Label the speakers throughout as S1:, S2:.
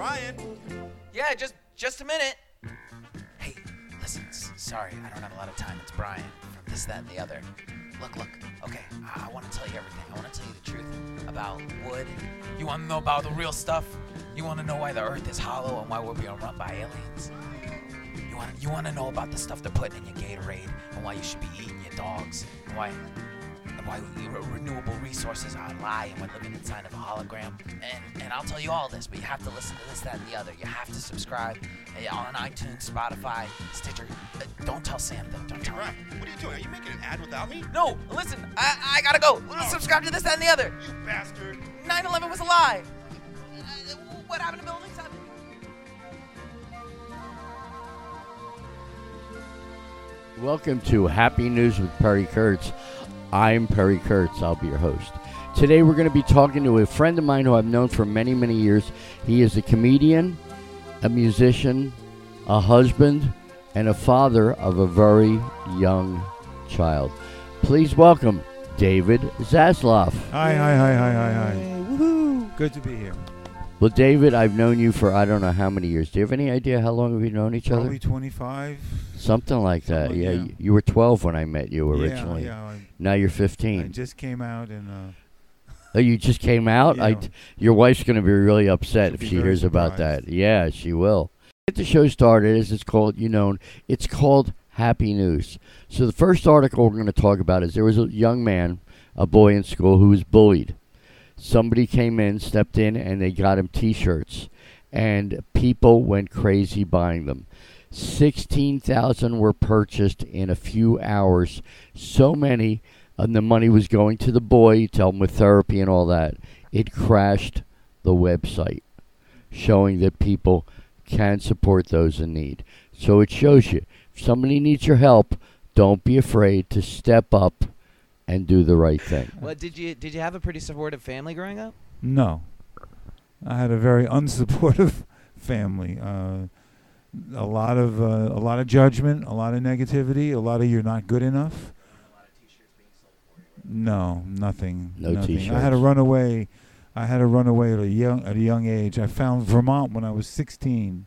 S1: Brian.
S2: Yeah, just just a minute. Hey, listen. S- sorry, I don't have a lot of time. It's Brian from this, that, and the other. Look, look. Okay, I, I want to tell you everything. I want to tell you the truth about wood. You want to know about the real stuff? You want to know why the Earth is hollow and why we're being run by aliens? You want you want to know about the stuff they're putting in your Gatorade and why you should be eating your dogs and why why we- re- renewable resources are a lie and we're living inside of a hologram. And and I'll tell you all this, but you have to listen to this, that, and the other. You have to subscribe uh, on iTunes, Spotify, Stitcher. Uh, don't tell Sam though. Don't tell
S1: Brian,
S2: him.
S1: what are you doing? Are you making an ad without me?
S2: No, listen. I, I gotta go. Subscribe to this, that, and the other.
S1: You bastard.
S2: 9/11 was a lie. Uh, what happened to buildings?
S3: Welcome to Happy News with Perry Kurtz. I'm Perry Kurtz. I'll be your host. Today we're going to be talking to a friend of mine who I've known for many, many years. He is a comedian, a musician, a husband, and a father of a very young child. Please welcome David Zasloff.
S4: Hi, hi, hi, hi, hi, hi. Woohoo! Good to be here.
S3: Well, David, I've known you for I don't know how many years. Do you have any idea how long we've known each other?
S4: Probably 25.
S3: Something like that.
S4: Something,
S3: yeah,
S4: yeah.
S3: you were 12 when I met you originally.
S4: Yeah, yeah.
S3: Now you're
S4: I, I
S3: 15.
S4: just came out and uh,
S3: Oh, you just came out? I
S4: Yeah.
S3: your wife's going to be really upset
S4: She'll
S3: if she hears about that. Yeah, she will. Get the show started, as it's called, you know, it's called Happy News. So the first article we're going to talk about is there was a young man, a boy in school, who was bullied. Somebody came in, stepped in, and they got him T-shirts, and people went crazy buying them. Sixteen thousand were purchased in a few hours. So many, and the money was going to the boy to help him with therapy and all that. It crashed the website, showing that people can support those in need. So it shows you if somebody needs your help, don't be afraid to step up and do the right thing.
S2: Well, did you did you have a pretty supportive family growing up?
S4: no. I had a very unsupportive family. Uh, a lot of uh, a lot of judgment, a lot of negativity, a lot of you're not good enough. No, nothing.
S3: No
S4: nothing. I
S3: T-shirts.
S4: had to run away. I had to run away at a young at a young age. I found Vermont when I was 16,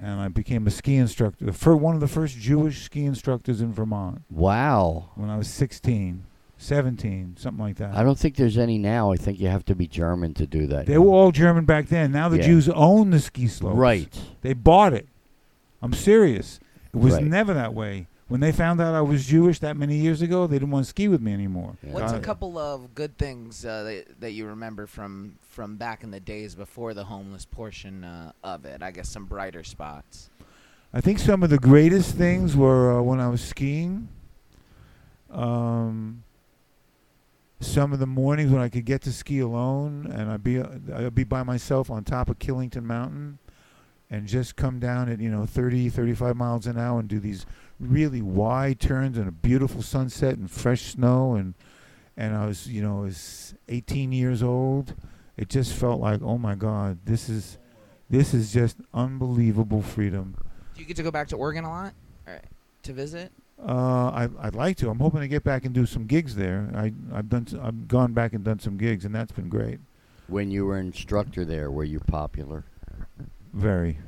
S4: and I became a ski instructor. The fir- one of the first Jewish ski instructors in Vermont
S3: Wow.
S4: when I was 16, 17, something like that.
S3: I don't think there's any now. I think you have to be German to do that.
S4: They were all German back then. Now the
S3: Yeah.
S4: Jews own the ski slopes.
S3: right.
S4: They bought it. I'm serious. It was
S3: Right.
S4: never that way. When they found out I was Jewish that many years ago, they didn't want to ski with me anymore.
S3: Yeah.
S2: What's a couple of good things uh, that, that you remember from from back in the days before the homeless portion uh, of it? I guess some brighter spots.
S4: I think some of the greatest things were uh, when I was skiing. Um, some of the mornings when I could get to ski alone, and I'd be uh, I'd be by myself on top of Killington Mountain, and just come down at you know 30, 35 miles an hour and do these really wide turns and a beautiful sunset and fresh snow and and I was you know I was 18 years old. It just felt like oh my God, this is this is just unbelievable freedom.
S2: Do you get to go back to Oregon a lot or to visit?
S4: Uh, I, I'd like to. I'm hoping to get back and do some gigs there. I, I've done. s- I've gone back and done some gigs, and that's been great.
S3: When you were instructor there, were you popular?
S4: Very.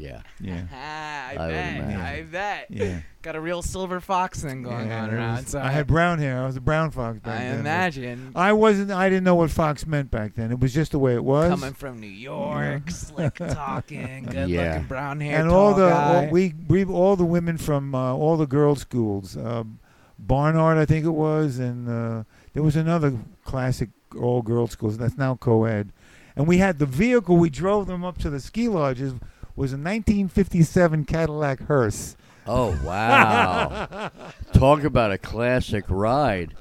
S3: Yeah.
S4: Yeah.
S2: I,
S3: I would
S2: bet.
S3: imagine.
S2: I bet.
S4: Yeah.
S2: Got a real silver fox thing going
S4: Yeah,
S2: on
S4: there
S2: around.
S4: was-
S2: so
S4: I had brown hair. I was a brown fox back
S2: I
S4: then. but
S2: imagine
S4: I wasn't. I didn't know what fox meant back then. It was just the way it was.
S2: coming from New York, slick talking, good
S3: Yeah.
S2: looking brown hair,
S4: and all the
S2: guy.
S4: all, we we all the women from uh, all the girls' schools, um, Barnard, I think it was, and uh, there was another classic all girls schools that's now co-ed, and we had the vehicle. We drove them up to the ski lodges. Was a 1957 Cadillac hearse.
S3: Oh wow! Talk about a classic ride.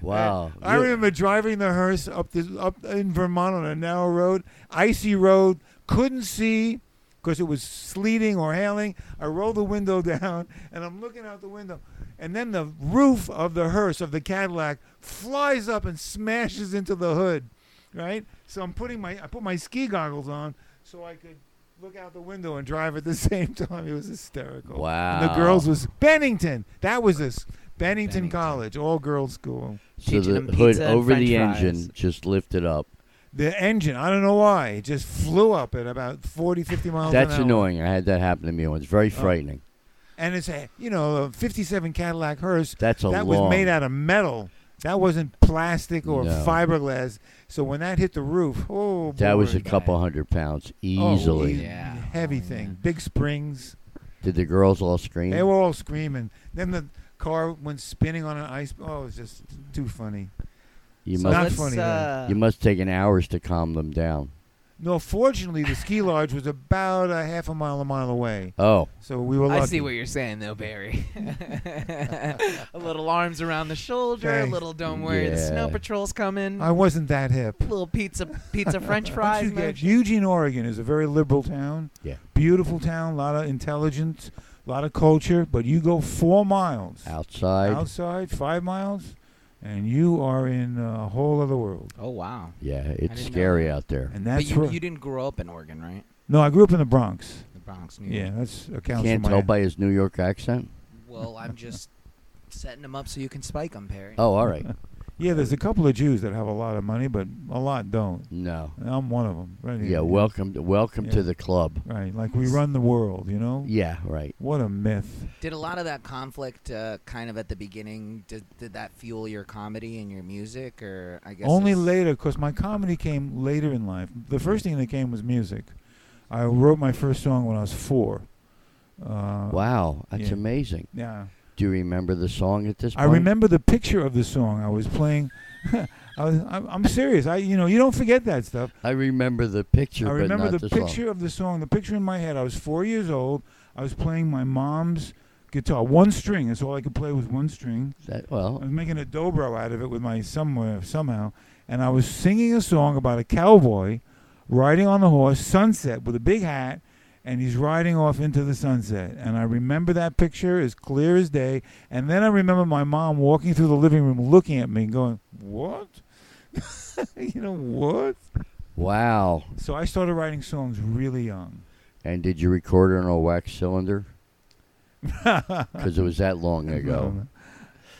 S3: Wow.
S4: I
S3: You-
S4: remember driving the hearse up this up in Vermont on a narrow road, icy road, couldn't see because it was sleeting or hailing. I rolled the window down and I'm looking out the window, and then the roof of the hearse of the Cadillac flies up and smashes into the hood, right? So I'm putting my I put my ski goggles on so I could look out the window and drive at the same time. It was hysterical.
S3: Wow.
S4: And the girls was Bennington. That was this Bennington,
S2: Bennington.
S4: College, all girls school.
S3: so
S2: teaching
S3: the
S2: them
S3: hood
S2: pizza and
S3: over the
S2: fries.
S3: engine just lifted up.
S4: the engine, I don't know why, it just flew up at about 40, 50 miles
S3: That's
S4: an hour.
S3: annoying. I had that happen to me once. Very
S4: Oh.
S3: frightening.
S4: And it's a, you know, a 57 Cadillac hearse
S3: That's a
S4: that
S3: long.
S4: was made out of metal. That wasn't plastic or
S3: No.
S4: fiberglass. So when that hit the roof, oh,
S3: that was a
S4: boy.
S3: couple hundred pounds
S4: Oh,
S3: easily.
S4: easy.
S2: Yeah.
S4: Heavy
S2: Oh,
S4: thing.
S2: yeah.
S4: Big springs.
S3: Did the girls all scream?
S4: They were all screaming. Then the car went spinning on an ice. Oh, it was just too funny.
S3: you
S2: So
S3: must.
S4: Not
S2: let's,
S4: funny.
S2: Uh,
S3: you must taken hours to calm them down.
S4: No, fortunately, the ski lodge was about a half a mile, a mile away.
S3: Oh,
S4: So we were lucky.
S2: I see what you're saying, though, Barry. a little arms around the shoulder, a little don't worry, the snow patrol's coming.
S4: I wasn't that hip.
S2: little pizza, pizza, French fries.
S4: you
S2: man.
S4: get Eugene, Oregon is a very liberal town.
S3: Yeah.
S4: Beautiful town, a lot of intelligence, a lot of culture. But you go four miles
S3: outside.
S4: outside, five miles, and you are in a whole other world.
S2: Oh wow!
S3: Yeah, it's
S2: didn't know
S3: scary
S2: that.
S3: out there.
S4: And
S2: But
S4: that's
S2: you,
S4: where.
S2: you didn't grow up in Oregon, right?
S4: no, I grew up in the Bronx.
S2: The Bronx, New
S4: Yeah,
S2: York.
S4: that's accounts
S3: Can't
S4: for my.
S3: tell by his New York accent.
S2: Well, I'm just setting them up so you can spike them, Perry.
S3: Oh, all right.
S4: yeah, there's a couple of Jews that have a lot of money, but a lot don't.
S3: No.
S4: I'm one of them. Right here.
S3: Yeah, welcome, to, welcome
S4: Yeah.
S3: to the club.
S4: Right, like we run the world, you know.
S3: Yeah, right.
S4: What a myth.
S2: Did a lot of that conflict, uh, kind of at the beginning, did, did that fuel your comedy and your music, or I guess
S4: Only
S2: it's-
S4: later, because my comedy came later in life. The first thing that came was music. I wrote my first song when I was four. Uh,
S3: Wow, that's
S4: yeah.
S3: amazing.
S4: Yeah.
S3: Do you remember the song at this point?
S4: I remember the picture of the song. I was playing. I was. I'm, I'm serious. I, you know, you don't forget that stuff.
S3: I remember the picture,
S4: I
S3: but
S4: remember
S3: not
S4: the,
S3: the, song.
S4: picture of the song. The picture in my head. I was four years old. I was playing my mom's guitar, one string. That's all I could play was one string.
S3: That,
S4: I was making a dobro out of it with my somewhere somehow, and I was singing a song about a cowboy riding on the horse, sunset with a big hat, and he's riding off into the sunset. And I remember that picture as clear as day. And then I remember my mom walking through the living room, looking at me, and going, "What? you know what?"
S3: wow.
S4: So I started writing songs really young.
S3: And did you record it on a wax cylinder? Because it was that long ago.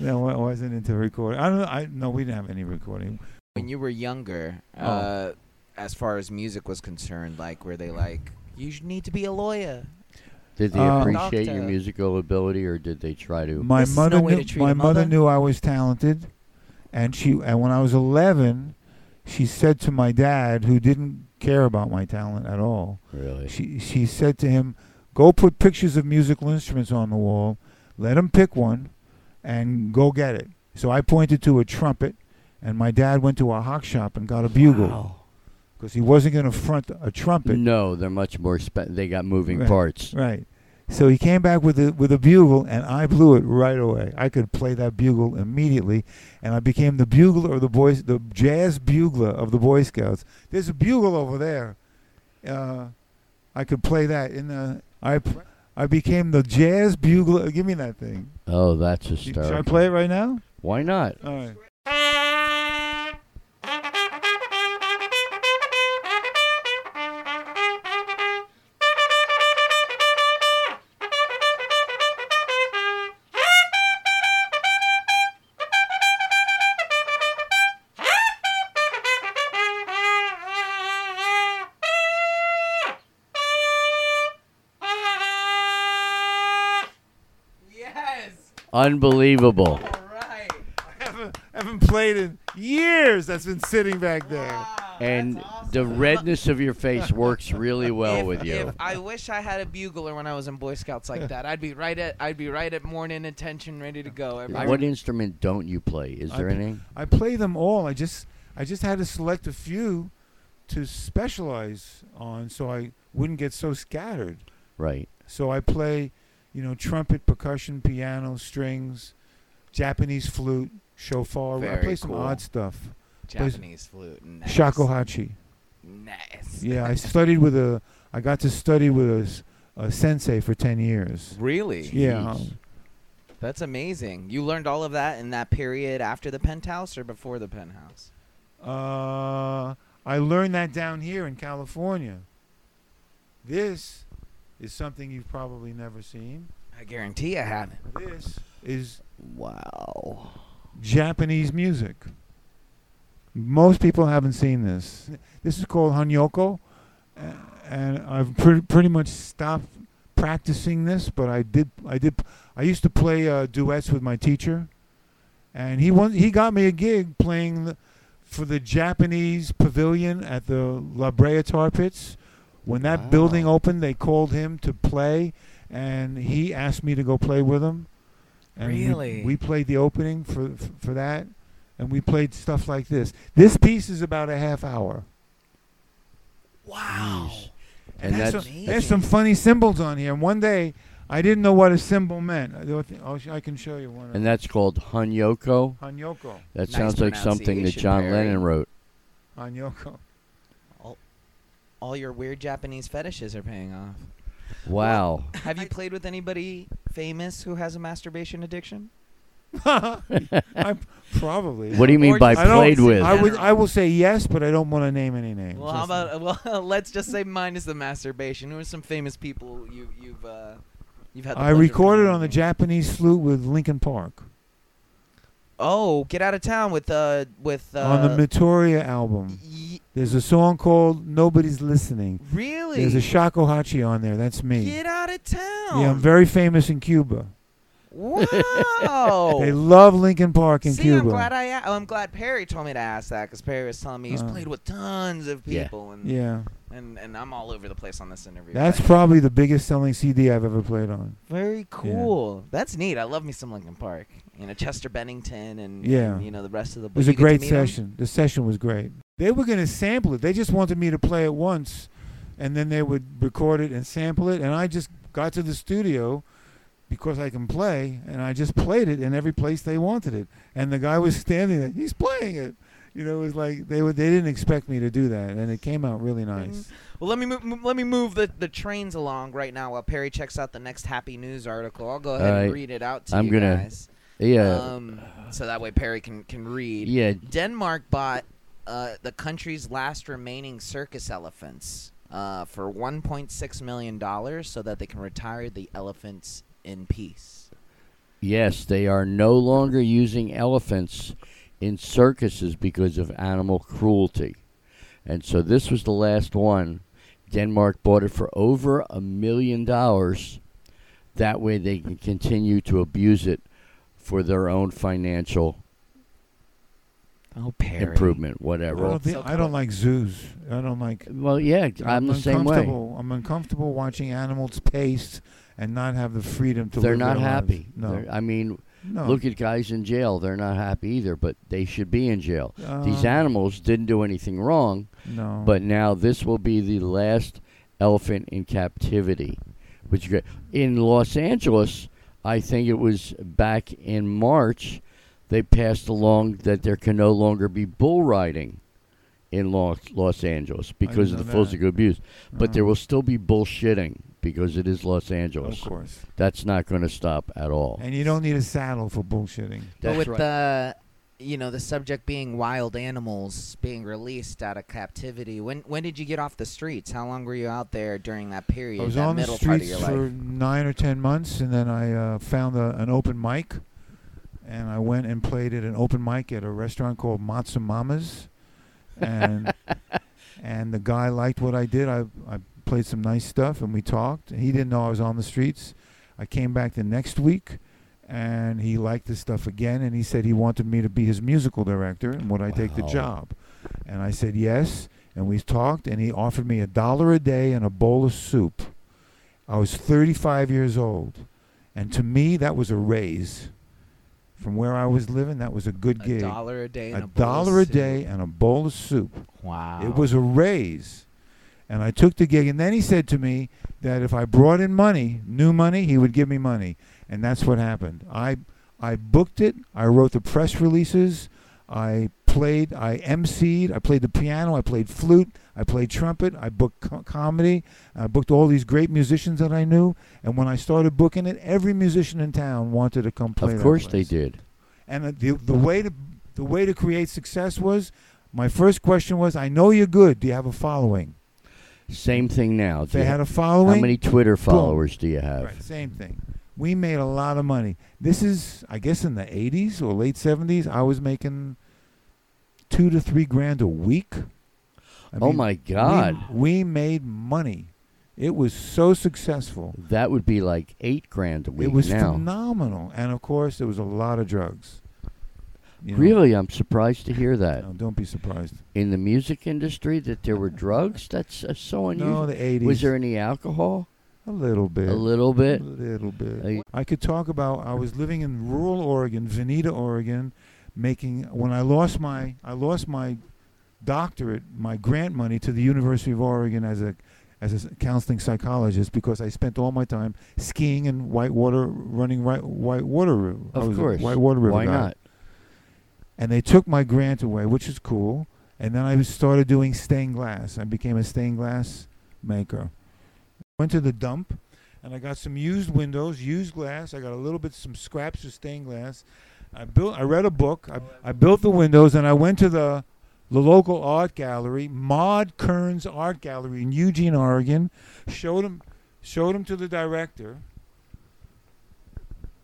S4: No, no, I wasn't into recording. I don't. know. I no, we didn't have any recording.
S2: when you were younger,
S4: Oh.
S2: uh, as far as music was concerned, like were they like you should need to be a lawyer?
S3: Did they
S4: Uh,
S3: appreciate your
S2: Doctor.
S3: musical ability, or did they try to?
S4: My
S2: This is
S4: mother
S2: no way
S4: knew.
S2: to treat
S4: My
S2: a
S4: mother
S2: mother.
S4: knew I was talented, and she. And when I was 11, she said to my dad, who didn't care about my talent at all,
S3: Really?
S4: she she said to him, "Go put pictures of musical instruments on the wall. Let him pick one, and go get it." So I pointed to a trumpet, and my dad went to a hock shop and got a bugle
S3: Wow.
S4: Because he wasn't going to front a trumpet.
S3: No, they're much more. Spe- they got moving
S4: Right.
S3: parts.
S4: Right. So he came back with a with a bugle, and I blew it right away. I could play that bugle immediately, and I became the bugler of the boys, the jazz bugler of the Boy Scouts. There's a bugle over there. Uh, I could play that in the. I I became the jazz bugler. Give me that thing.
S3: Oh, that's a start.
S4: Should I play it right now?
S3: Why not?
S4: All right.
S3: Unbelievable.
S2: All right.
S4: I haven't, I haven't played in years. That's been sitting back there.
S3: And the redness of your face works really well
S2: if,
S3: with you.
S2: If I wish I had a bugler when I was in Boy Scouts like that, I'd be right at I'd be right at morning attention, ready to go. Every,
S3: what instrument don't you play? Is there
S4: p-
S3: any?
S4: I play them all. I just I just had to select a few to specialize on so I wouldn't get so scattered.
S3: Right.
S4: So I play, you know, trumpet, percussion, piano, strings, Japanese flute, shofar. I
S2: Very
S4: play some odd stuff.
S2: Japanese flute. Nice.
S4: Shakuhachi.
S2: Nice.
S4: Yeah, I studied with a I got to study with a sensei for 10 years.
S2: Really?
S4: Yeah.
S3: Jeez.
S2: That's amazing. You learned all of that in that period after the penthouse or before the penthouse?
S4: Uh, I learned that down here in California. This is something you've probably never seen.
S2: I guarantee I haven't.
S4: This is
S3: Wow.
S4: Japanese music. Most people haven't seen this. This is called Hanyoko, and I've pre- pretty much stopped practicing this. But I did, I did, I used to play uh, duets with my teacher, and he won, he got me a gig playing the, for the Japanese pavilion at the La Brea Tar Pits. When that building opened, they called him to play, and he asked me to go play with him. And we-
S2: Really?
S4: we played the opening for for that, and we played stuff like this. This piece is about a half hour.
S2: Wow.
S3: Jeez. And
S4: there's
S3: that's
S4: some, there's some funny symbols on here. And one day, I didn't know what a symbol meant. I don't think- I'll sh- I can show you one.
S3: and that's called Hanyoko.
S4: Hanyoko.
S3: That
S2: Nice
S3: sounds like something that John
S2: Barry.
S3: Lennon wrote.
S4: Hanyoko.
S2: All your weird Japanese fetishes are paying off.
S3: Wow.
S2: Have you played with anybody famous who has a masturbation addiction?
S4: I probably.
S3: What do you mean
S2: Or
S3: by
S2: just-
S4: I don't-
S3: played with?
S4: I would. I will say yes, but I don't want to name any names.
S2: Well, how
S4: Just-
S2: about well, let's just say mine is the masturbation. Who are some famous people you you've uh, you've had? The
S4: I
S2: pleasure of
S4: recorded on the
S2: performing?
S4: Japanese flute with Linkin Park
S2: Oh, get out of town with uh with uh,
S4: on the Meteora album.
S2: y-
S4: There's a song called "Nobody's Listening."
S2: really?
S4: There's a shakuhachi on there. That's me.
S2: Get out of town.
S4: Yeah, I'm very famous in Cuba.
S2: Wow.
S4: They love Linkin Park in
S2: See,
S4: Cuba.
S2: I'm glad I a- I'm glad Perry told me to ask that because Perry was telling me he's
S4: Uh,
S2: played with tons of
S3: Yeah.
S2: people and,
S4: yeah,
S2: and and I'm all over the place on this interview.
S4: that's
S2: but-
S4: probably the biggest selling CD I've ever played on.
S2: very cool. That's neat. I love me some Linkin Park. You know Chester Bennington and
S4: Yeah.
S2: and, you know the rest of the.
S4: It was
S2: you
S4: a great
S2: meet 'em?
S4: session. The session was great. They were going to sample it. They just wanted me to play it once, and then they would record it and sample it. And I just got to the studio because I can play, and I just played it in every place they wanted it. And the guy was standing there. He's playing it. You know, it was like they were. They didn't expect me to do that, and it came out really nice.
S2: Well, let me move, let me move the, the trains along right now while Perry checks out the next Happy News article. I'll go ahead and read it out to
S3: I'm
S2: you
S3: gonna-
S2: guys.
S3: Yeah.
S2: Um, so that way Perry can can read.
S3: yeah.
S2: Denmark bought uh, the country's last remaining circus elephants uh, for 1.6 million dollars, so that they can retire the elephants in peace.
S3: Yes, they are no longer using elephants in circuses because of animal cruelty. And so this was the last one. Denmark bought it for over a million dollars. That way they can continue to abuse it for their own financial
S2: Oh, Perry.
S3: improvement,
S4: I
S3: whatever.
S4: don't, think,
S2: So
S4: I don't like zoos. I don't like.
S3: Well, yeah, I'm the same way.
S4: uncomfortable- I'm uncomfortable watching animals paced and not have the freedom to.
S3: They're
S4: live
S3: not
S4: their lives.
S3: happy.
S4: No,
S3: They're- I mean,
S4: no.
S3: look at guys in jail. They're not happy either, but they should be in jail. These
S4: Um,
S3: animals didn't do anything wrong.
S4: No.
S3: But now this will be the last elephant in captivity, which is great. In Los Angeles, I think it was back in March, they passed along that there can no longer be bull riding in Los, Los Angeles because of the
S4: that.
S3: physical abuse. But there
S4: Uh,
S3: will still be bullshitting because it is Los Angeles.
S4: Of course.
S3: That's not going to stop at all.
S4: And you don't need a saddle for bullshitting.
S3: That's But
S2: with
S3: right.
S2: the you know the subject being wild animals being released out of captivity, when when did you get off the streets? How long were you out there during that period?
S4: I was
S2: that
S4: on the
S2: middle part
S4: streets for nine or ten months, and then I uh, found a, an open mic, and I went and played at an open mic at a restaurant called Matsu Mama's, and and the guy liked what I did. I I played some nice stuff, and we talked. He didn't know I was on the streets. I came back the next week, and he liked the stuff again, and he said he wanted me to be his musical director, and would I take the job? And I said yes, and we talked, and he offered me a dollar a day and a bowl of soup. I was 35 years old, and to me that was a raise. From where I was living, that was a good gig.
S2: A dollar a day. And
S4: a
S2: a,
S4: dollar a day and a bowl of soup.
S2: Wow.
S4: It was a raise. And I took the gig. And then he said to me that if I brought in money, new money, he would give me money. And that's what happened. I, I booked it. I wrote the press releases. I played, I emceed. I played the piano. I played flute. I played trumpet. I booked co- comedy. I booked all these great musicians that I knew. And when I started booking it, every musician in town wanted to come play
S3: Of course they did.
S4: And the, the the way to the way to create success was my first question was, I know you're good. Do you have a following?
S3: Same thing now.
S4: If they had a following,
S3: How many Twitter followers do you have?
S4: right, same thing. We made a lot of money. This is, I guess, in the '80s or late '70s. I was making two to three grand a week. I
S3: oh
S4: mean,
S3: my God,
S4: we made money. It was so successful.
S3: that would be like eight grand a week
S4: it was
S3: now.
S4: phenomenal, and of course, there was a lot of drugs. You know,
S3: Really, I'm surprised to hear that
S4: No, don't be surprised.
S3: in the music industry that there were drugs. That's uh, so unusual.
S4: No, the eighties.
S3: Was there any alcohol?
S4: a little bit?
S3: A little bit.
S4: A little bit. I could talk about. I was living in rural Oregon, Veneta, Oregon, making when I lost my I lost my doctorate, my grant money to the University of Oregon as a as a counseling psychologist because I spent all my time skiing in whitewater, running right whitewater. ri- I
S3: Of course.
S4: whitewater river
S3: Why
S4: guy.
S3: not?
S4: And they took my grant away, which is cool. And then I started doing stained glass. I became a stained glass maker. Went to the dump, and I got some used windows, used glass. I got a little bit, some scraps of stained glass. I built. I read a book. I, I built the windows, and I went to the the local art gallery, Maude Kerns Art Gallery in Eugene, Oregon. Showed him, showed him to the director,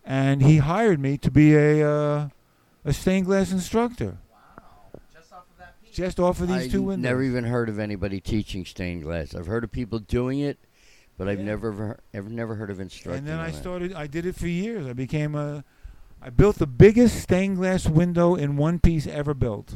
S4: and he hired me to be a uh, a stained glass instructor. Wow!
S2: Just off of that piece.
S4: Just off of these
S3: I
S4: two windows.
S3: never even heard of anybody teaching stained glass. I've heard of people doing it, but I've
S4: Yeah.
S3: never ever, ever never heard of instructing.
S4: and then I started. I did it for years. I became a. I built the biggest stained glass window in one piece ever built.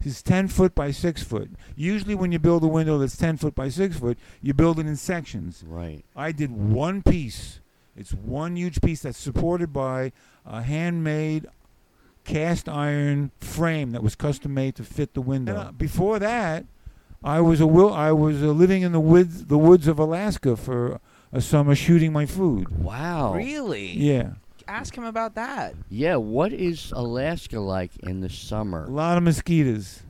S4: It's ten foot by six foot. Usually, when you build a window that's ten foot by six foot, you build it in sections.
S3: Right.
S4: I did one piece. It's one huge piece that's supported by a handmade cast iron frame that was custom made to fit the window. And, uh, before that, I was a will. I was uh, living in the woods, the woods of Alaska for a summer shooting my food.
S3: Wow.
S2: Really?
S4: Yeah,
S2: Ask him about that.
S3: Yeah. What is Alaska like in the summer?
S4: a lot of mosquitoes.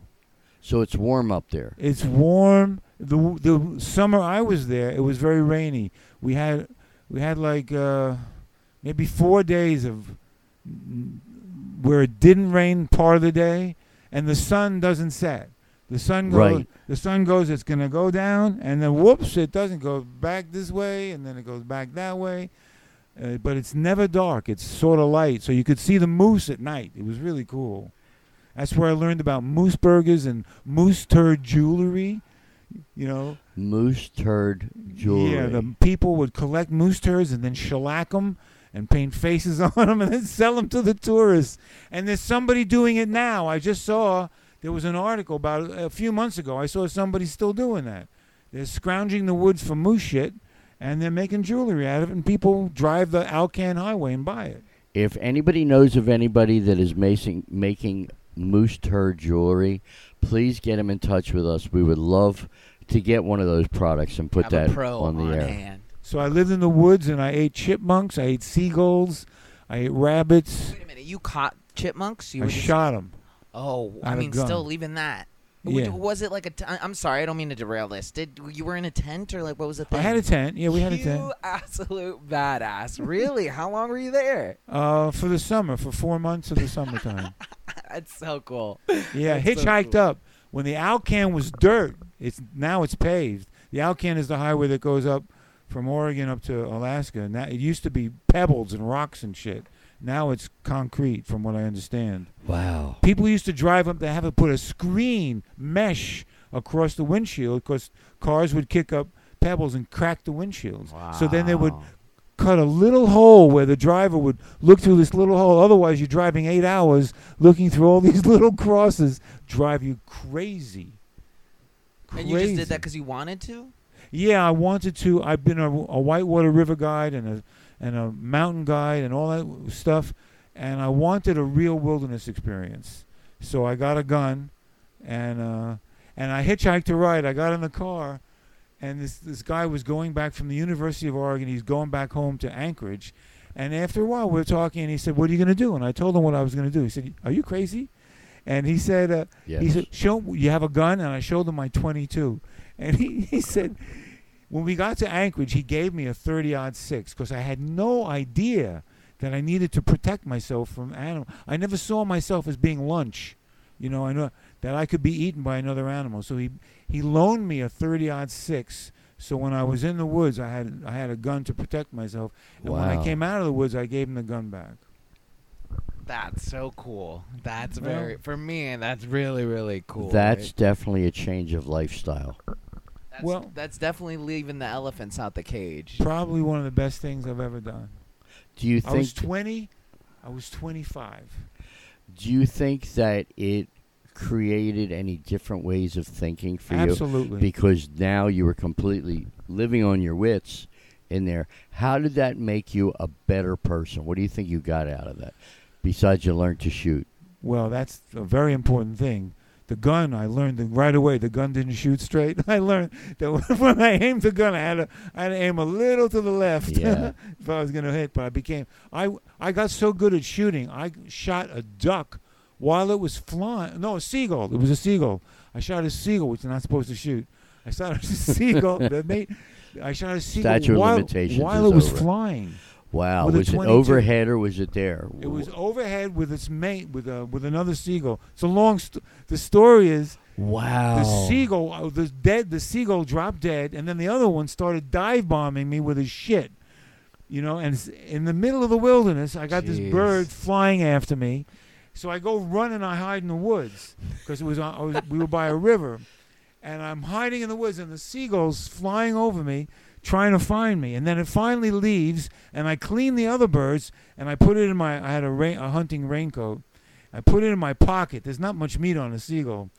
S3: So it's warm up there.
S4: It's warm. the The summer I was there, it was very rainy. We had we had like uh, maybe four days of where it didn't rain part of the day, and the sun doesn't set. The sun goes.
S3: Right.
S4: The sun goes. It's gonna go down, and then whoops, it doesn't go back this way, and then it goes back that way. Uh, but it's never dark. It's sort of light, so you could see the moose at night. It was really cool. That's where I learned about moose burgers and moose turd jewelry. You know,
S3: Moose turd jewelry.
S4: yeah, the people would collect moose turds and then shellac them and paint faces on them and then sell them to the tourists. And there's somebody doing it now. I just saw there was an article about a few months ago. I saw somebody still doing that. They're scrounging the woods for moose shit and they're making jewelry out of it. And people drive the Alcan Highway and buy it.
S3: If anybody knows of anybody that is making making moose turd jewelry, please get them in touch with us. We would love to get one of those products and put
S2: Have
S3: that
S2: a pro
S3: on the air.
S2: hand.
S4: So I lived in the woods and I ate chipmunks, I ate seagulls, I ate rabbits.
S2: Wait a minute. You caught chipmunks? You
S4: I
S2: just-
S4: shot them.
S2: Oh, I mean, still leaving that.
S4: Yeah.
S2: Was it like a? T- I'm sorry, I don't mean to derail this. Did you were in a tent or like what was the thing?
S4: I had a tent. Yeah, we had a tent.
S2: you absolute badass. Really? How long were you there?
S4: Uh, for the summer, for four months of the summertime.
S2: That's so cool.
S4: Yeah,
S2: That's so
S4: hitchhiked
S2: cool.
S4: up when the Alcan was dirt. It's now it's paved. The Alcan is the highway that goes up from Oregon up to Alaska, and that it used to be pebbles and rocks and shit. Now it's concrete, from what I understand.
S3: Wow.
S4: People used to drive up. They have to put a screen mesh across the windshield because cars would kick up pebbles and crack the windshields. Wow. So then they would cut a little hole where the driver would look through this little hole. Otherwise, you're driving eight hours looking through all these little crosses. Drive you crazy.
S2: And you just did that because you wanted to?
S4: Yeah, I wanted to. I've been a, a whitewater river guide and a and a mountain guide and all that stuff, and I wanted a real wilderness experience. So I got a gun, and uh, and I hitchhiked a ride. I got in the car, and this this guy was going back from the University of Oregon. He's going back home to Anchorage, and after a while we were talking, and he said, "What are you going to do?" And I told him what I was going to do. He said, "Are you crazy?" And he said, uh,
S3: Yes.
S4: he said, "Show you have a gun," and I showed him my 22. And he, he said, when we got to Anchorage, he gave me a 30 aught six because I had no idea that I needed to protect myself from animal. I never saw myself as being lunch, you know. I know that I could be eaten by another animal. So he he loaned me a 30 aught six. So when I was in the woods, I had I had a gun to protect myself. And when I came out of the woods, I gave him the gun back.
S5: That's so cool. That's
S4: Well-
S5: very for me. That's really really cool.
S3: That's
S5: right?
S3: definitely a change of lifestyle.
S5: That's,
S4: well-
S5: that's definitely leaving the elephants out the cage.
S4: Probably one of the best things I've ever done.
S3: Do you think
S4: I was 20. I was 25.
S3: do you think that it created any different ways of thinking for you?
S4: Absolutely.
S3: Because now you were completely living on your wits in there. How did that make you a better person? What do you think you got out of that? Besides you learned to shoot.
S4: Well, that's a very important thing. The gun, I learned that right away. The gun didn't shoot straight. I learned that when I aimed the gun, I had to, I had to aim a little to the left
S3: Yeah.
S4: if I was going to hit. But I became, I, I got so good at shooting. I shot a duck while it was flying. No, a seagull. It was a seagull. I shot a seagull, which you're not supposed to shoot. I shot a seagull. that made, I shot a seagull
S3: Statute of
S4: while, while it was
S3: over.
S4: flying.
S3: Wow.
S4: With
S3: was it overhead or was it there?
S4: It was overhead with its mate with a with another seagull. It's a long. St- the story is
S3: Wow.
S4: the seagull, uh, the dead, the seagull dropped dead, and then the other one started dive bombing me with his shit. You know, and in the middle of the wilderness, I got this bird flying after me. So I go run and I hide in the woods because it was, on, I was we were by a river, and I'm hiding in the woods, and the seagull's flying over me, trying to find me. And then it finally leaves, and I clean the other birds, and I put it in my. I had a, rain, a hunting raincoat. I put it in my pocket. There's not much meat on a seagull.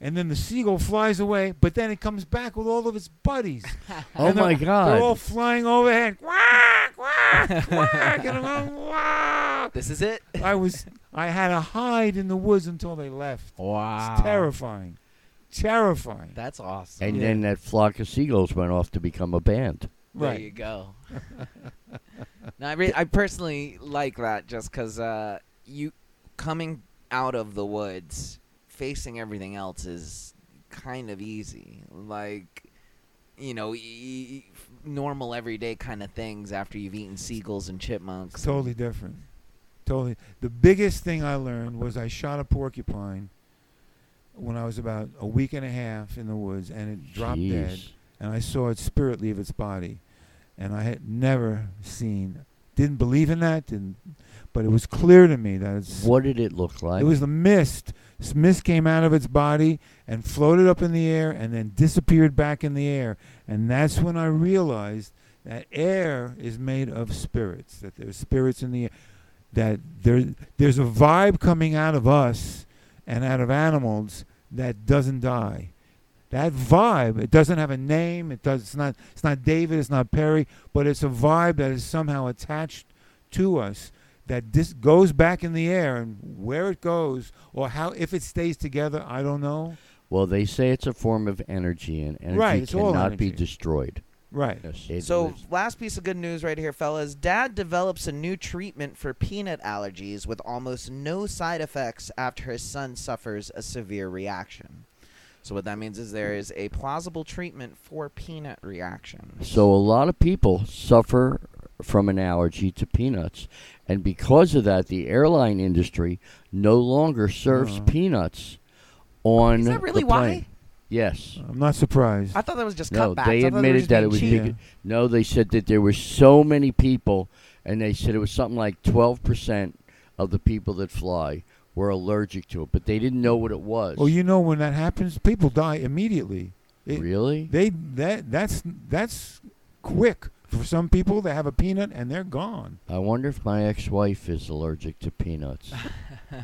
S4: And then the seagull flies away, but then it comes back with all of its buddies.
S3: oh
S4: And
S3: my God.
S4: They're all flying overhead. Quack, quack, quack. And I'm going, wow.
S5: This is it.
S4: I was, I had to hide in the woods until they left.
S5: Wow.
S4: It's terrifying. Terrifying.
S5: That's awesome.
S3: and
S4: Yeah.
S3: then that flock of seagulls went off to become a band.
S5: There
S4: right.
S5: you go. no, I, re- I personally like that just because uh, you coming out of the woods, facing everything else is kind of easy. Like, you know, e- e- normal everyday kind of things after you've eaten seagulls and chipmunks.
S4: Totally different. Totally. The biggest thing I learned was I shot a porcupine when I was about a week and a half in the woods, and it dropped dead. And I saw its spirit leave its body, and I had never seen, didn't believe in that, didn't, but it was clear to me that it's.
S3: What did it look like?
S4: It was the mist. This mist came out of its body and floated up in the air, and then disappeared back in the air, and that's when I realized that air is made of spirits. That there's spirits in the air. That there, there's a vibe coming out of us and out of animals that doesn't die. That vibe it doesn't have a name it does it's not it's not david it's not perry but it's a vibe that is somehow attached to us that this goes back in the air and where it goes or how if it stays together i don't know.
S3: Well, they say it's a form of energy, and energy
S4: Right,
S3: cannot be destroyed.
S4: Right
S3: It
S2: So,
S3: was-
S2: last piece of good news right here, fellas. Dad develops a new treatment for peanut allergies with almost no side effects after his son suffers a severe reaction. So, what that means is there is a plausible treatment for peanut reactions.
S3: So a lot of people suffer from an allergy to peanuts, and because of that, the airline industry no longer serves
S4: Uh.
S3: peanuts on
S2: Is that really
S3: the
S2: why?
S3: Plane. Yes.
S4: i'm not surprised
S2: I thought that was just
S3: No,
S2: cutbacks.
S3: they
S2: I thought were
S3: admitted
S2: just
S3: that
S2: being
S3: it was
S2: cheap.
S3: because- No, they said that there were so many people, and they said it was something like twelve percent of the people that fly were allergic to it, but they didn't know what it was.
S4: well you know when that happens people die immediately it-
S3: really?
S4: they that that's that's quick for some people they have a peanut and they're gone
S3: I wonder if my ex-wife is allergic to peanuts.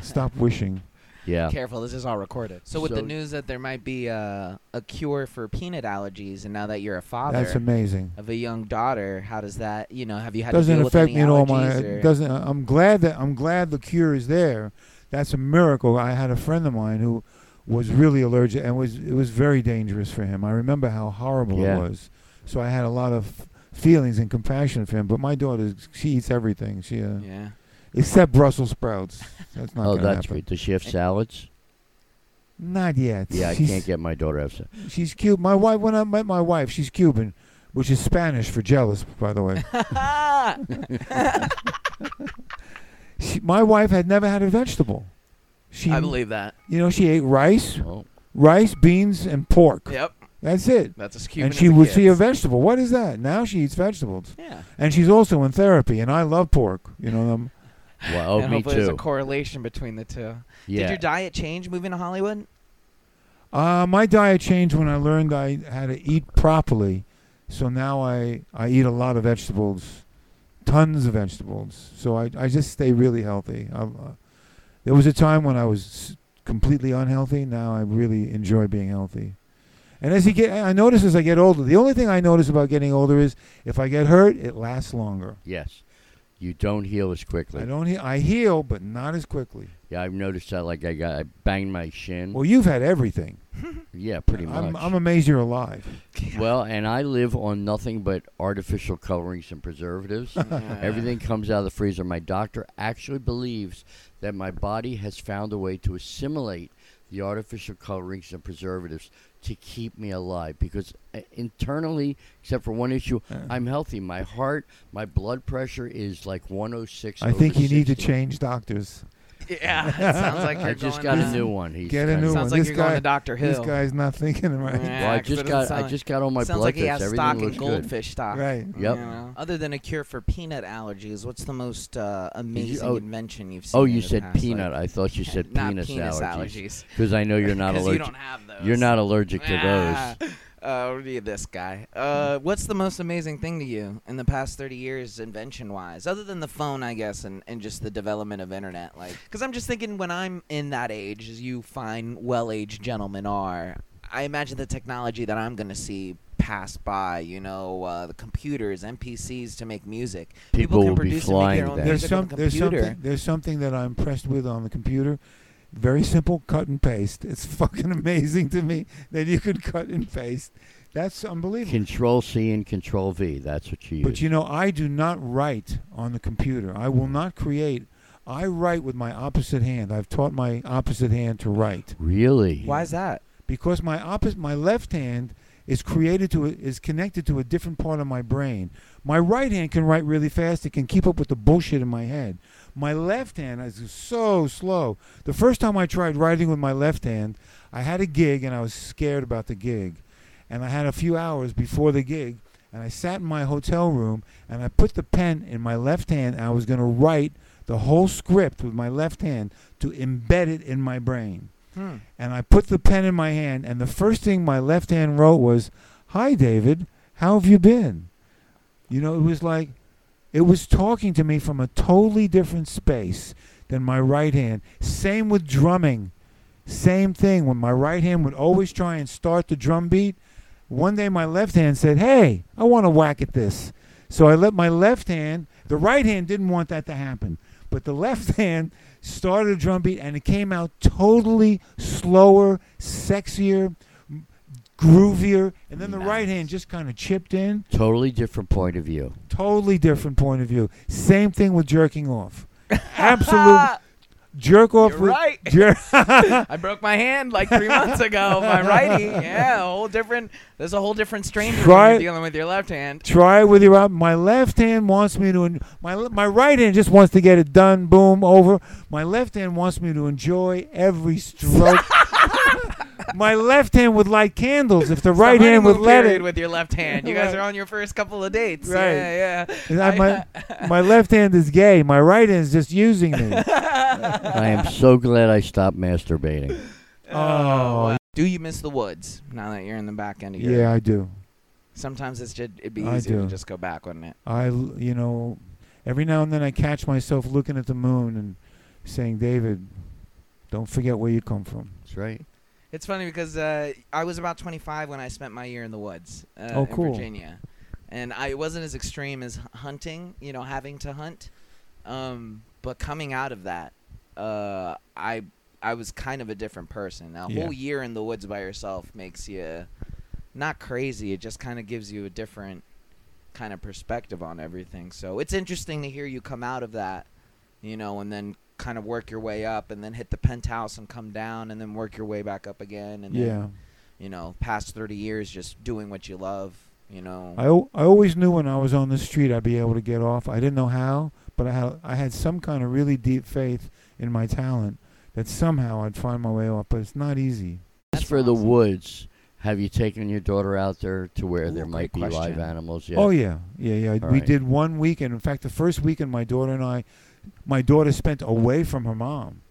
S4: stop wishing
S3: yeah.
S5: Careful, this is all recorded.
S2: So, with the news that there might be a, a cure for peanut allergies, and now that you're a father
S4: that's amazing
S2: of a young daughter, how does that, you know, have you had to
S4: doesn't
S2: deal with
S4: affect
S2: any
S4: me at all. My
S2: allergies or-
S4: doesn't. I'm glad that I'm glad the cure is there. That's a miracle. I had a friend of mine who was really allergic and was it was very dangerous for him. I remember how horrible
S3: Yeah.
S4: it was. So I had a lot of feelings and compassion for him. But my daughter, she eats everything. She uh,
S2: Yeah.
S4: Except Brussels sprouts. That's not
S3: Oh,
S4: gonna
S3: that's
S4: happen.
S3: right. Does she have salads?
S4: Not yet.
S3: Yeah, I can't get my daughter to have salads.
S4: She's Cuban. My wife. When I met my wife, she's Cuban, which is Spanish for jealous, by the way. she, my wife had never had a vegetable. She,
S2: I believe that.
S4: You know, she ate rice,
S3: Oh,
S4: rice, beans, and pork.
S2: Yep.
S4: That's it.
S2: That's as Cuban
S4: and she
S2: as it
S4: would see a vegetable. What is that? Now she eats vegetables,
S2: Yeah.
S4: and she's also in therapy. And I love pork. You know, um,
S3: Well, oh,
S2: and
S3: me
S2: hopefully there's a correlation between the two.
S3: Yeah.
S2: Did your diet change moving to Hollywood?
S4: Uh, my diet changed when I learned I had to eat properly. So now I, I eat a lot of vegetables, tons of vegetables. So I, I just stay really healthy. I, uh, there was a time when I was completely unhealthy. Now I really enjoy being healthy. And as you get, I notice as I get older, the only thing I notice about getting older is if I get hurt, it lasts longer.
S3: yes. You don't heal as quickly.
S4: I don't, he- I heal, but not as quickly.
S3: Yeah, I've noticed that. Like I got, I banged my shin.
S4: Well, you've had everything.
S3: yeah, pretty much.
S4: I'm, I'm amazed you're alive.
S3: well, and I live on nothing but artificial colorings and preservatives. Everything comes out of the freezer. My doctor actually believes that my body has found a way to assimilate the artificial colorings and preservatives to keep me alive because uh, internally except for one issue
S4: Uh.
S3: I'm healthy my heart my blood pressure is like 106
S4: I think
S3: over
S4: you need to change doctors.
S2: Yeah, it sounds like you're
S3: I just
S2: going
S3: got a
S2: to-
S3: new one he's
S4: Get a
S3: kinda-
S4: new
S2: Sounds
S4: one.
S2: like
S4: This
S2: you're going to Doctor Hill.
S4: This guy's not thinking right.
S2: Yeah,
S3: well I
S2: 'cause it
S3: just
S2: doesn't
S3: got
S2: sound
S3: I
S2: like-
S3: just got all my
S2: Sounds
S3: blood
S2: like he has
S3: tests
S2: stock
S3: everything
S2: in
S3: looks good
S2: goldfish stock.
S4: Right.
S3: Yep.
S2: you know? Other than a cure for peanut allergies, what's the most uh, amazing
S3: oh-
S2: invention you've seen?
S3: oh
S2: in
S3: you
S2: the
S3: said
S2: past, like-
S3: peanut I thought you said
S2: not
S3: penis,
S2: penis
S3: allergies
S2: allergies.
S3: because I know you're not
S2: 'Cause
S3: allergic
S2: you don't have those.
S3: you're not allergic to those
S2: Uh, what are you, this guy? Uh, what's the most amazing thing to you in the past 30 years, invention-wise, other than the phone, I guess, and, and just the development of internet? Like, because I'm just thinking when I'm in that age, as you fine, well-aged gentlemen are, I imagine the technology that I'm gonna see pass by. You know, uh, the computers, MPCs to make music.
S3: People
S2: can
S3: will be
S2: produce and make their own
S3: then.
S4: There's
S2: music on
S4: some.
S2: the
S4: There's
S2: computer.
S4: something. There's something that I'm impressed with on the computer. Very simple, cut and paste. It's fucking amazing to me that you could cut and paste. That's unbelievable.
S3: Control C and Control V. That's what you use.
S4: But you know, I do not write on the computer. I will not create. I write with my opposite hand. I've taught my opposite hand to write
S3: really?
S2: Why is that?
S4: because my opposite, my left hand is created to a, is connected to a different part of my brain. My right hand can write really fast. It can keep up with the bullshit in my head. My left hand is so slow. The first time I tried writing with my left hand, I had a gig and I was scared about the gig. And I had a few hours before the gig and I sat in my hotel room and I put the pen in my left hand and I was going to write the whole script with my left hand to embed it in my brain
S2: Hmm.
S4: and I put the pen in my hand, and the first thing my left hand wrote was, "Hi, David. How have you been?" You know, it was like, it was talking to me from a totally different space than my right hand. Same with drumming. Same thing. When my right hand would always try and start the drum beat, one day my left hand said, "Hey, I want to whack at this." So I let my left hand. The right hand didn't want that to happen, but the left hand started a drum beat and it came out totally slower, sexier, groovier, and then the right hand just kind of chipped in.
S3: Totally different point of view.
S4: Totally different point of view. Same thing with jerking off. Absolute jerk off
S2: You're
S4: with
S2: right.
S4: jer-
S2: I broke my hand like three months ago. My righty, yeah, a whole different. There's a whole different strain
S4: Try
S2: when you're dealing with your left hand.
S4: Try it with your. My left hand wants me to. En- my my right hand just wants to get it done. Boom, over. My left hand wants me to enjoy every stroke. My left hand would light candles if the
S2: It's the
S4: right hand would let it.
S2: with your left hand. You guys are on your first couple of dates.
S4: Right.
S2: Yeah, yeah.
S4: I- my, my left hand is gay. My right hand is just using me.
S3: I am so glad I stopped masturbating.
S4: Oh, oh,
S2: wow. Do you miss the woods now that you're in the back end of your?
S4: yeah, I do.
S2: Sometimes it's just it'd be
S4: I
S2: easier to just go back, wouldn't it?
S4: I, you know, every now and then I catch myself looking at the moon and saying, David, don't forget where you come from.
S3: That's right.
S2: It's funny because uh, I was about 25 when I spent my year in the woods uh,
S4: Oh,
S2: in. Virginia, and I it wasn't as extreme as hunting, you know, having to hunt. Um, but coming out of that, uh, I I was kind of a different person. A
S4: Yeah.
S2: whole year in the woods by yourself makes you not crazy. It just kind of gives you a different kind of perspective on everything. So it's interesting to hear you come out of that, you know, and then kind of work your way up, and then hit the penthouse and come down, and then work your way back up again, and
S4: yeah.
S2: then, you know, past 30 years just doing what you love, you know.
S4: I, I always knew when I was on the street I'd be able to get off. I didn't know how, but I had I had some kind of really deep faith in my talent that somehow I'd find my way off. But it's not easy.
S3: As
S2: That's
S3: for the woods, have you taken your daughter out there to where
S2: Ooh,
S3: there might be
S2: great
S3: live animals yet?
S4: Oh yeah, yeah, yeah.
S3: All
S4: we
S3: right.
S4: did one weekend. In fact, the first weekend, my daughter and I my daughter spent away from her mom.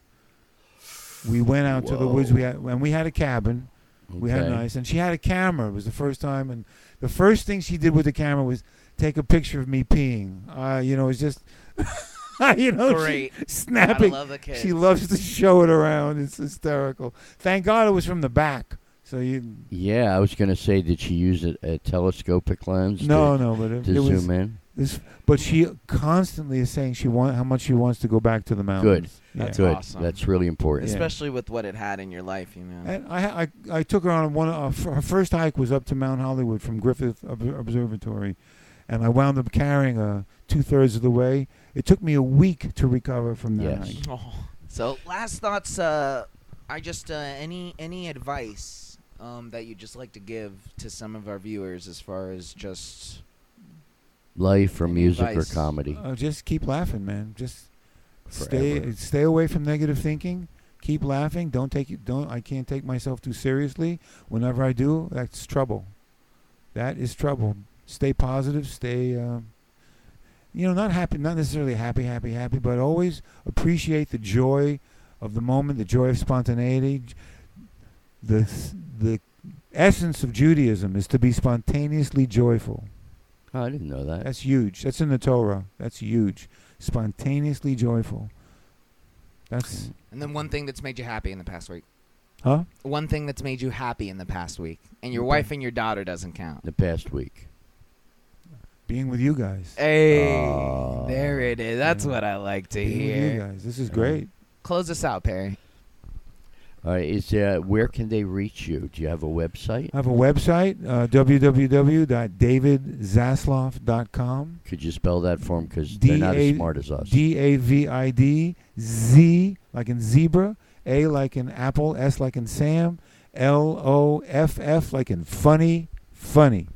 S4: We went out to the woods. We had and we had a cabin. We had
S3: Okay.
S4: nice, and she had a camera. It was the first time, and the first thing she did with the camera was take a picture of me peeing. Uh, you know, it's just, you know, she-
S2: Great. Gotta
S4: snapping.
S2: love the kids.
S4: She loves to show it around. It's hysterical. Thank God it was from the back. So you
S3: Yeah, I was gonna say, did she use a, a telescopic lens?
S4: no
S3: to,
S4: no, but it,
S3: to
S4: it was.
S3: zoom in.
S4: This, but she constantly is saying she want how much she wants to go back to the mountains. Yeah.
S2: That's
S3: Good.
S2: awesome.
S3: That's really important.
S4: Yeah.
S2: Especially with what it had in your life, you know.
S4: And I, I, I took her on one. Uh, f- her first hike was up to Mount Hollywood from Griffith Ob- Observatory, and I wound up carrying her two thirds of the way. It took me a week to recover from that
S3: Yes.
S4: hike.
S2: Oh. So last thoughts. Uh, I just uh, any any advice um, that you would just like to give to some of our viewers as far as just
S3: Life or
S2: Any
S3: music
S2: advice?
S3: or comedy.
S4: Uh, just keep laughing, man. Just
S3: Forever.
S4: stay stay away from negative thinking. Keep laughing. Don't take it. Don't. I can't take myself too seriously. Whenever I do, that's trouble. That is trouble. Stay positive. Stay. Um, you know, not happy, not necessarily happy, happy, happy, but always appreciate the joy of the moment, the joy of spontaneity. The the essence of Judaism is to be spontaneously joyful.
S3: Oh, I didn't know that.
S4: That's huge. That's in the Torah. That's huge. Spontaneously joyful. That's mm.
S2: and then one thing that's made you happy in the past week.
S4: huh?
S2: One thing that's made you happy in the past week, and your wife and your daughter doesn't count.
S3: the past week.
S4: Being with you guys.
S2: Hey,
S3: Oh.
S2: there it is. That's
S4: Yeah.
S2: what I like to
S4: Being with you
S2: hear.
S4: guys. This is great.
S2: Close us out, Perry.
S3: All right. Is uh, where can they reach you? Do you have a website?
S4: I have a website, uh, www.davidzasloff.com.
S3: Could you spell that for them? Because they're not as smart as us.
S4: D A V I D Z like in zebra, A like in apple, S like in Sam, L O F F like in funny, funny.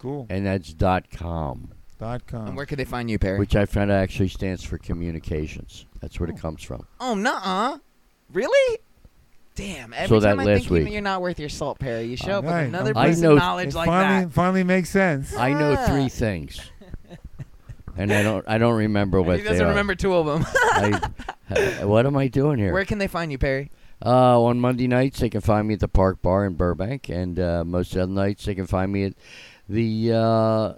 S4: Cool.
S3: and that's dot com,
S4: Dot com.
S2: And where can they find you, Perry?
S3: which I found out actually stands for communications. That's where it comes from.
S2: oh, nuh-uh. Really? Damn. Every
S3: So that
S2: time I
S3: last
S2: think
S3: week-
S2: you're not worth your salt, Perry, you show up with
S4: Alright,
S2: another
S4: I'm
S2: piece
S3: glad. I
S2: of knowledge
S4: it
S2: like
S4: finally
S2: that.
S4: finally makes sense.
S3: I know
S2: Ah.
S3: three things, and I don't. I don't remember what
S2: he
S3: they
S2: doesn't
S3: are.
S2: remember two of them.
S3: I, uh, what am I doing here?
S2: Where can they find you, Perry?
S3: Uh, on Monday nights, they can find me at the Park Bar in Burbank, and uh, most other nights they can find me at the uh,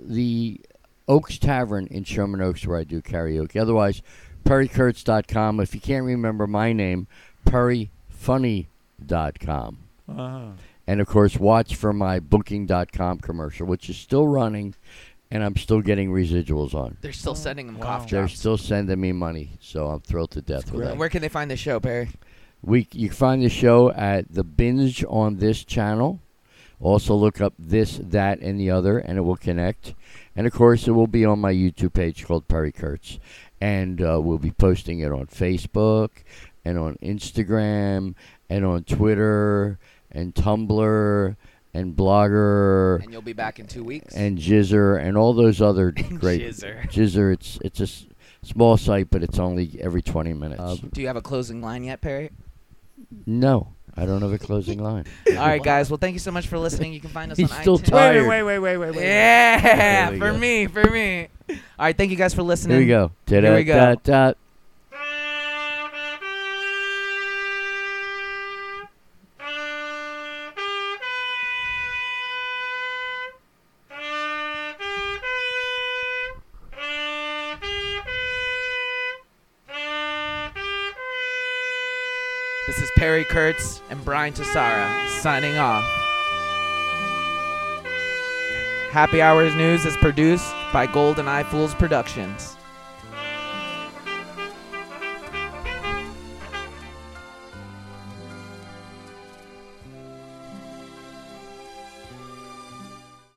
S3: the Oaks Tavern in Sherman Oaks, where I do karaoke. Otherwise, PerryKurtz.com. If you can't remember my name, PerryFunny.com.
S4: Uh-huh.
S3: And of course, watch for my Booking.com commercial, which is still running, and I'm still getting residuals on.
S2: They're still sending them
S4: Wow.
S2: cough
S3: They're still sending me money, so I'm thrilled to death with
S4: great.
S3: that.
S2: Where can they find the show, Perry?
S3: We you can find the show at the binge on this channel. Also look up this, that, and the other, and it will connect. And of course, it will be on my YouTube page called Perry Kurtz, and uh, we'll be posting it on Facebook, and on Instagram, and on Twitter, and Tumblr, and Blogger,
S2: And you'll be back in two weeks.
S3: and Jizzer, and all those other great
S2: Jizzer.
S3: Jizzer. It's it's a s- small site, but it's only every 20 minutes. Uh,
S2: Do you have a closing line yet, Perry?
S3: no, I don't have a closing line.
S2: All right, guys. Well, thank you so much for listening. You can find us
S3: He's
S2: on
S3: still
S2: iTunes.
S3: tired.
S4: Wait, wait, wait, wait, wait, wait.
S2: Yeah,
S3: There we
S2: for
S3: go.
S2: me, for me. All right, thank you guys for listening.
S3: Here we go.
S2: Here we go.
S3: Da-da-da-da.
S2: Kurtz and Bryan Tassara signing off. Happy Hours News is produced by Golden Eye Fools Productions.